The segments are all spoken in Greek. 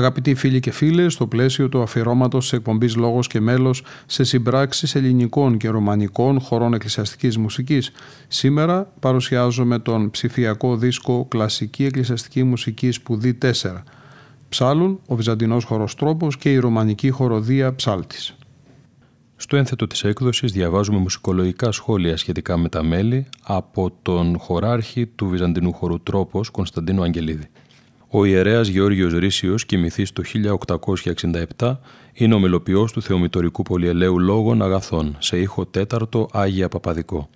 Αγαπητοί φίλοι και φίλες, στο πλαίσιο του αφιερώματος της εκπομπής Λόγος και Μέλος σε συμπράξεις ελληνικών και ρωμανικών χωρών εκκλησιαστικής μουσικής, σήμερα παρουσιάζομαι τον ψηφιακό δίσκο Κλασική Εκκλησιαστική Μουσική Σπουδή 4. Ψάλουν ο Βυζαντινός Χοροτρόπο και η Ρωμανική Χοροδία Ψάλτης. Στο ένθετο της έκδοσης διαβάζουμε μουσικολογικά σχόλια σχετικά με τα μέλη από τον χωράρχη του Βυζαντινού χορού Τρόπος Κωνσταντίνο Αγγελίδη. Ο ιερέας Γεώργιος Ρήσιος, κοιμηθής το 1867, είναι ο μελοποιός του θεομητορικού πολυελαίου λόγων αγαθών, σε ήχο τέταρτο Άγια Παπαδικό.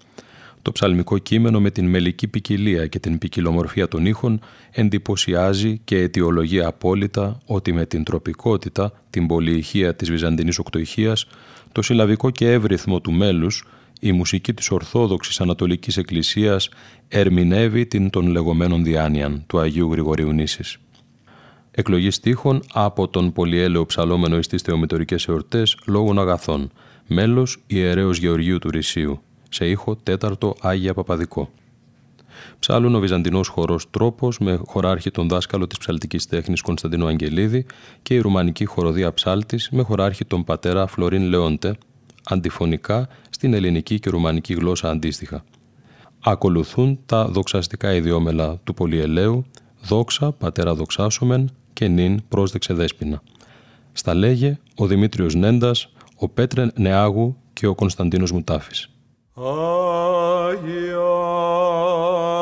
Το ψαλμικό κείμενο με την μελική ποικιλία και την ποικιλομορφία των ήχων εντυπωσιάζει και αιτιολογεί απόλυτα ότι με την τροπικότητα, την πολυηχεία της Βυζαντινής Οκτωηχίας, το συλλαβικό και εύρυθμο του μέλους, η μουσική της Ορθόδοξης Ανατολικής Εκκλησίας ερμηνεύει την των λεγόμενων διάνοιαν του Αγίου Γρηγορίου Νήσης. Εκλογής στίχων από τον πολυέλαιο ψαλόμενο εις τις θεομητορικές εορτές λόγων αγαθών, μέλος ιερέως Γεωργίου του Ρησίου, σε ήχο τέταρτο Άγια Παπαδικό. Ψάλουν ο Βυζαντινός χορός Τρόπος με χωράρχη τον δάσκαλο της ψαλτικής τέχνης Κωνσταντίνο Αγγελίδη και η Ρουμανική χοροδία Ψάλτης με χωράρχη τον πατέρα Φλωρίν Λεόντε, αντιφωνικά στην ελληνική και ρουμανική γλώσσα αντίστοιχα. Ακολουθούν τα δοξαστικά ιδιόμελα του πολυελαίου, δόξα, πατέρα δοξάσομεν και νυν πρόσδεξε δέσποινα. Στα λέγε ο Δημήτριος Νέντας, ο Πέτρε Νεάγου και ο Κωνσταντίνος Μουτάφης. Exirepsato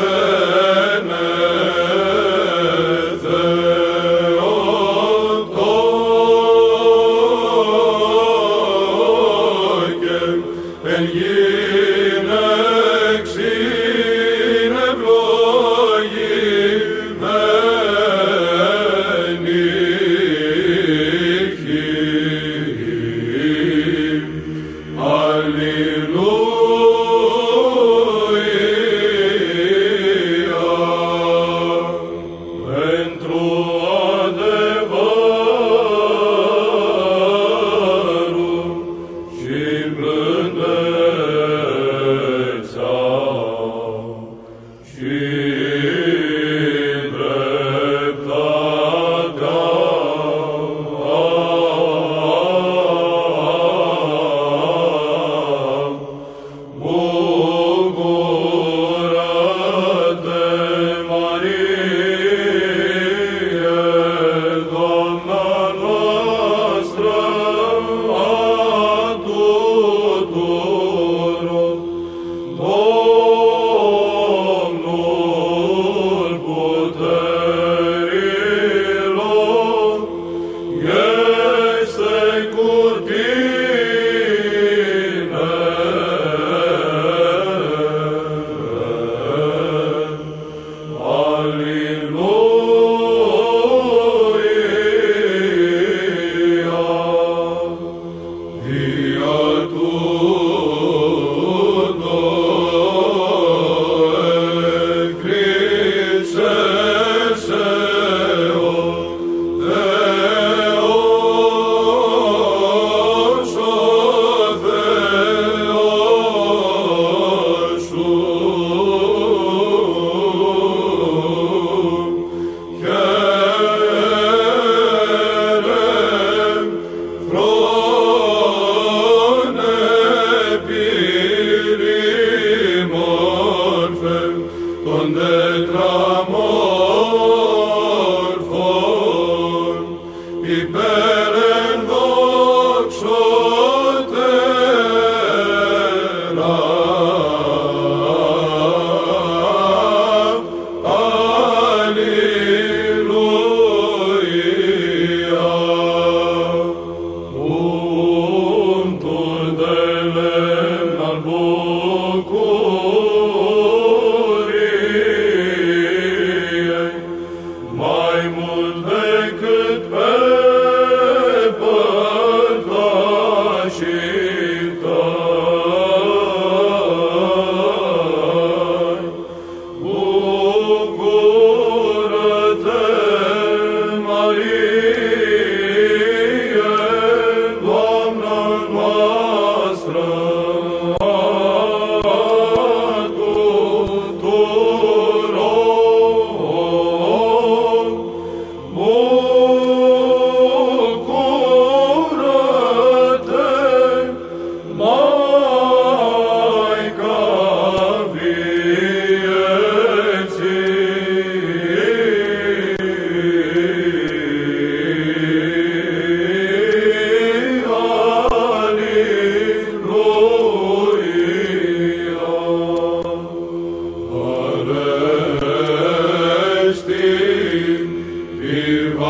Amen.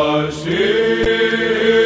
Hashem.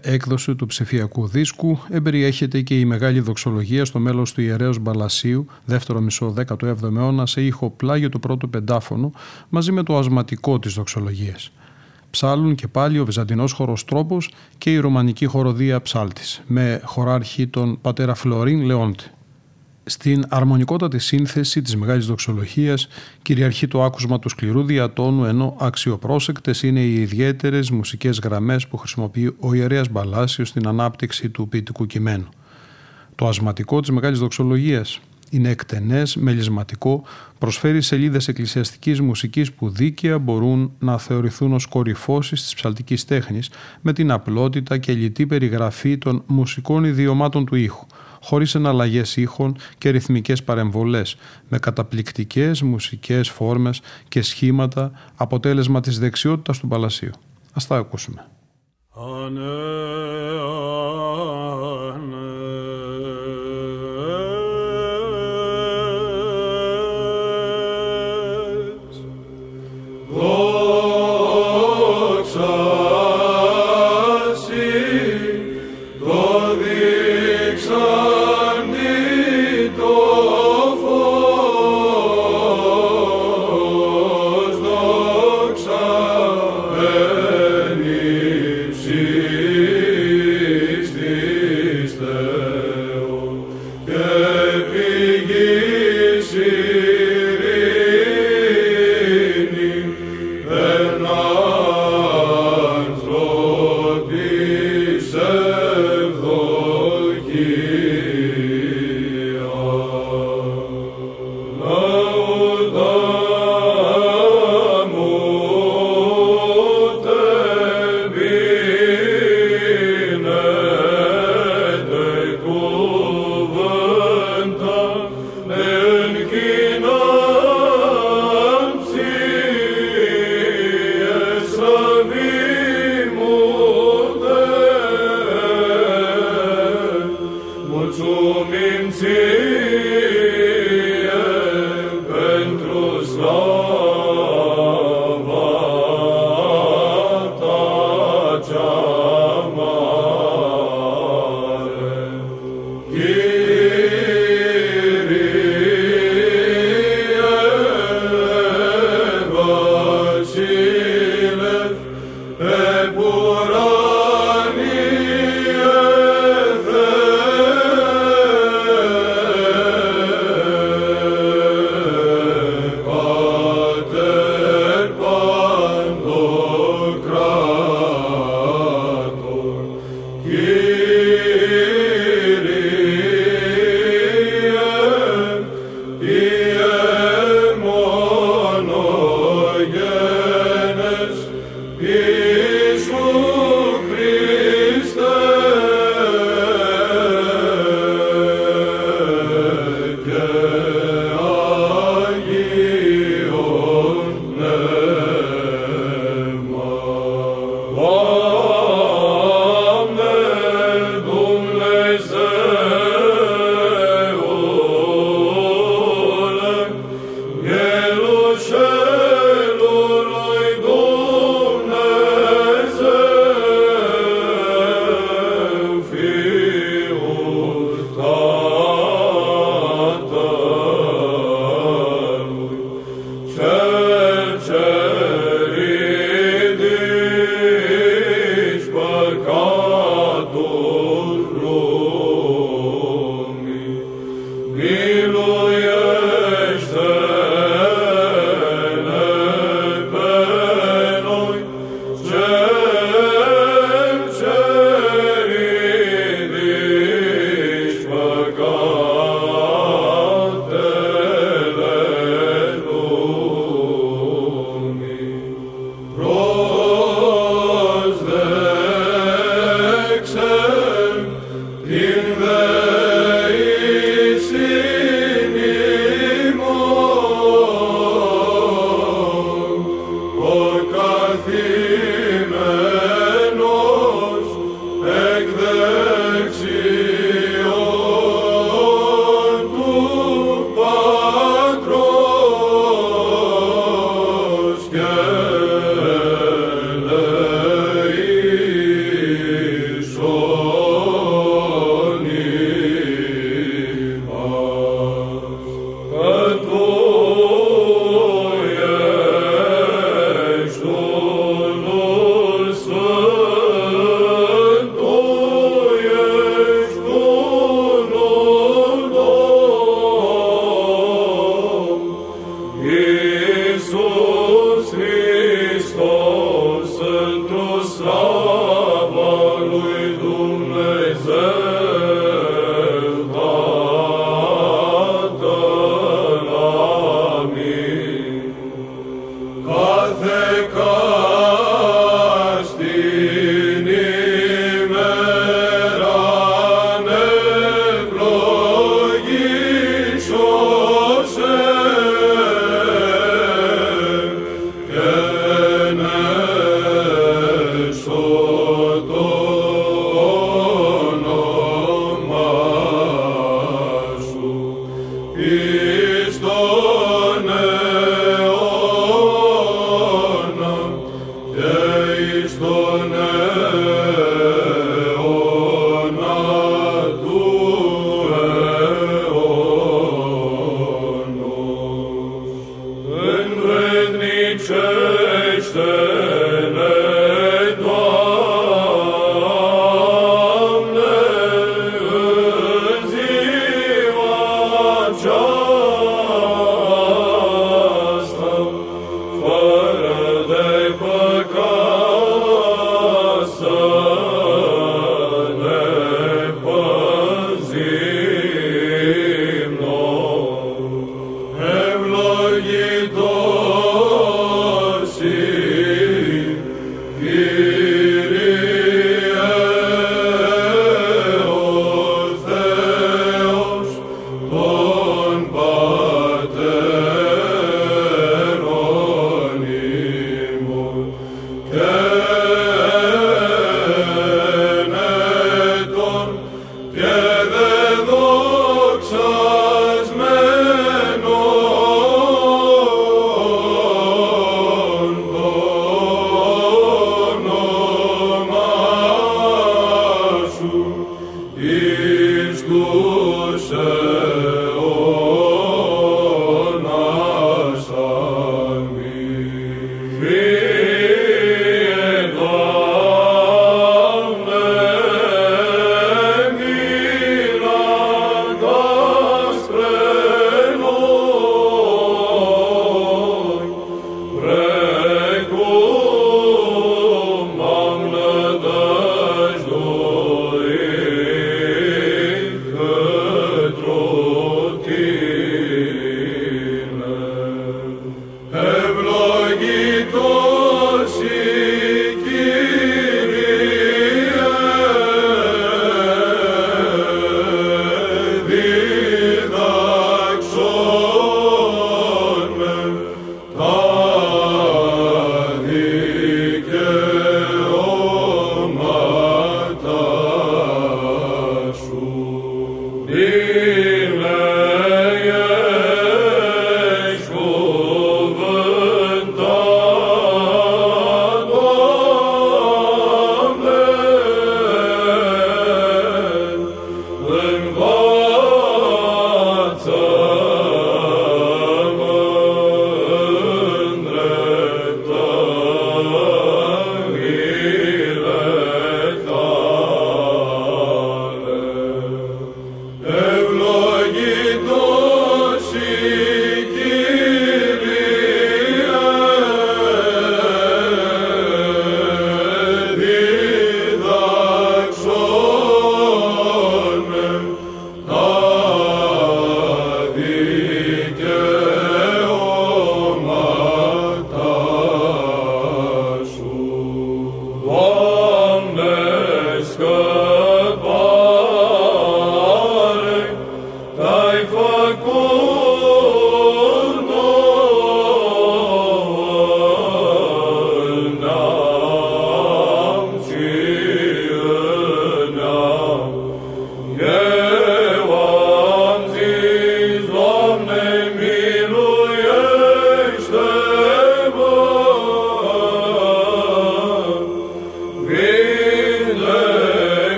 Έκδοση του ψηφιακού δίσκου εμπεριέχεται και η μεγάλη δοξολογία στο μέλος του ιερέως Μπαλασίου, δεύτερο μισό 17ο αιώνα, σε ήχο πλάγιο του πρώτου πεντάφωνου, μαζί με το ασματικό της δοξολογίας. Ψάλουν και πάλι ο Βυζαντινός χορός τρόπος και η ρωμανική χοροδία ψάλτης, με χωράρχη τον πατέρα Φλωρίν Λεόντι. Στην αρμονικότατη σύνθεση της Μεγάλης Δοξολογίας κυριαρχεί το άκουσμα του σκληρού διατόνου ενώ αξιοπρόσεκτες είναι οι ιδιαίτερες μουσικές γραμμές που χρησιμοποιεί ο ιερέας Μπαλάσιος στην ανάπτυξη του ποιητικού κειμένου. Το ασματικό της Μεγάλης Δοξολογίας είναι εκτενές, μελισματικό, προσφέρει σελίδες εκκλησιαστικής μουσικής που δίκαια μπορούν να θεωρηθούν ως κορυφώσεις της ψαλτικής τέχνης με την απλότητα και λιτή περιγραφή των μουσικών ιδιωμάτων του ήχου – χωρίς εναλλαγές ήχων και ρυθμικές παρεμβολές, με καταπληκτικές μουσικές φόρμες και σχήματα, αποτέλεσμα της δεξιότητας του Παλασίου. Ας τα ακούσουμε.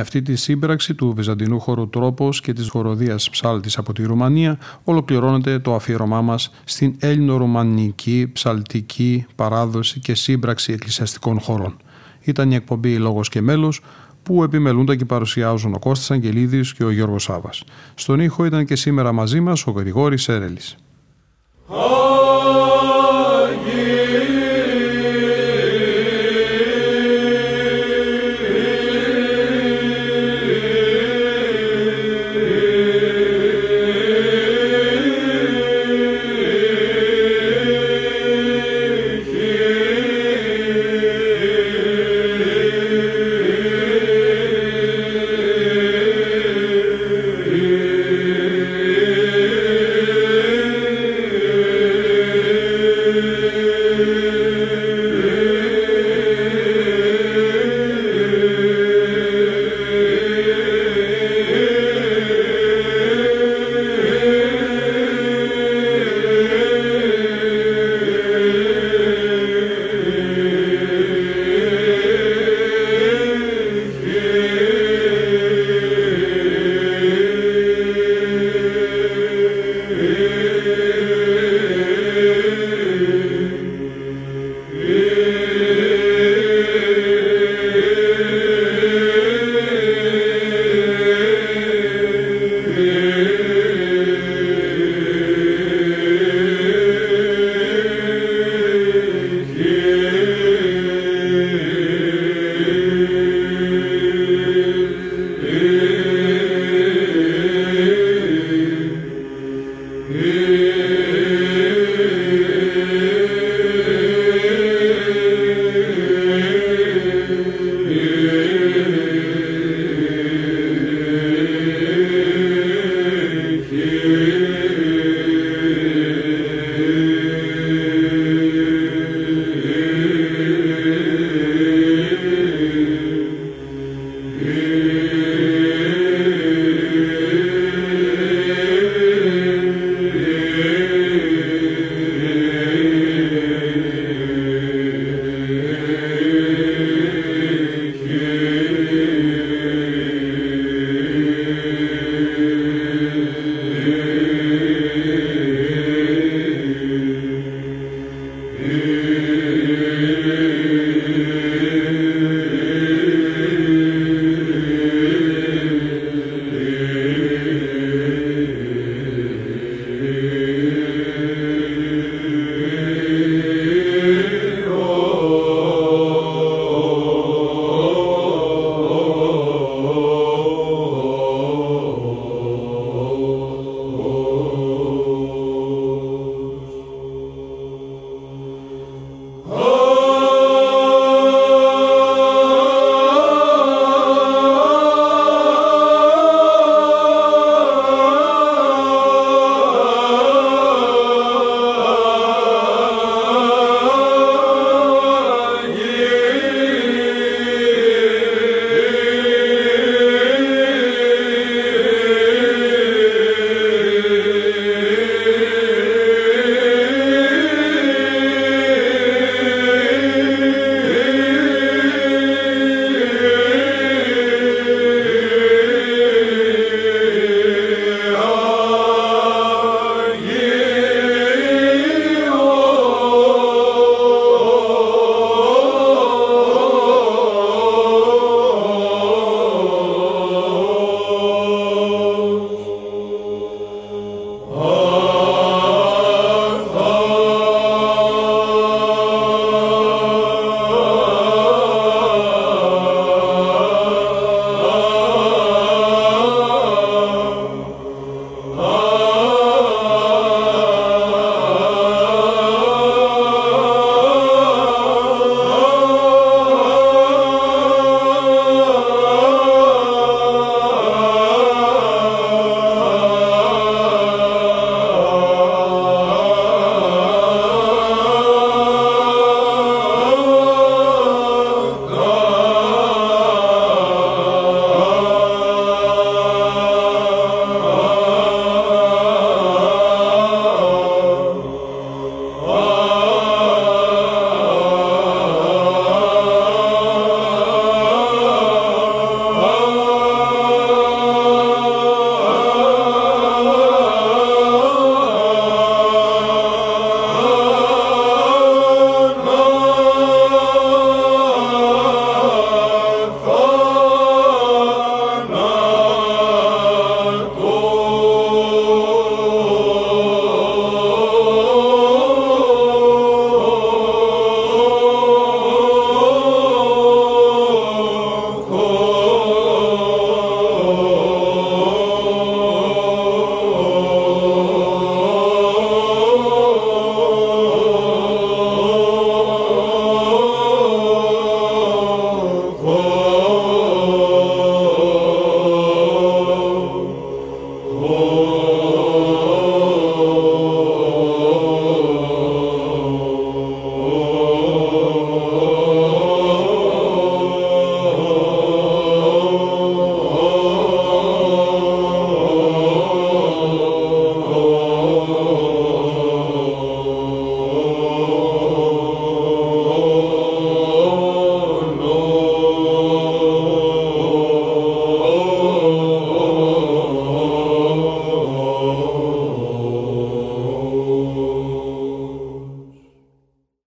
Με αυτή τη σύμπραξη του Βυζαντινού χώρου τρόπος και της χοροδίας ψάλτης από τη Ρουμανία ολοκληρώνεται το αφιερωμά μας στην έλληνο-ρουμανική ψαλτική παράδοση και σύμπραξη εκκλησιαστικών χωρών. Ήταν η εκπομπή «Λόγος και μέλος» που επιμελούνται και παρουσιάζουν ο Κώστας Αγγελίδης και ο Γιώργος Σάβας. Στον ήχο ήταν και σήμερα μαζί μας ο Γρηγόρης Έρελης.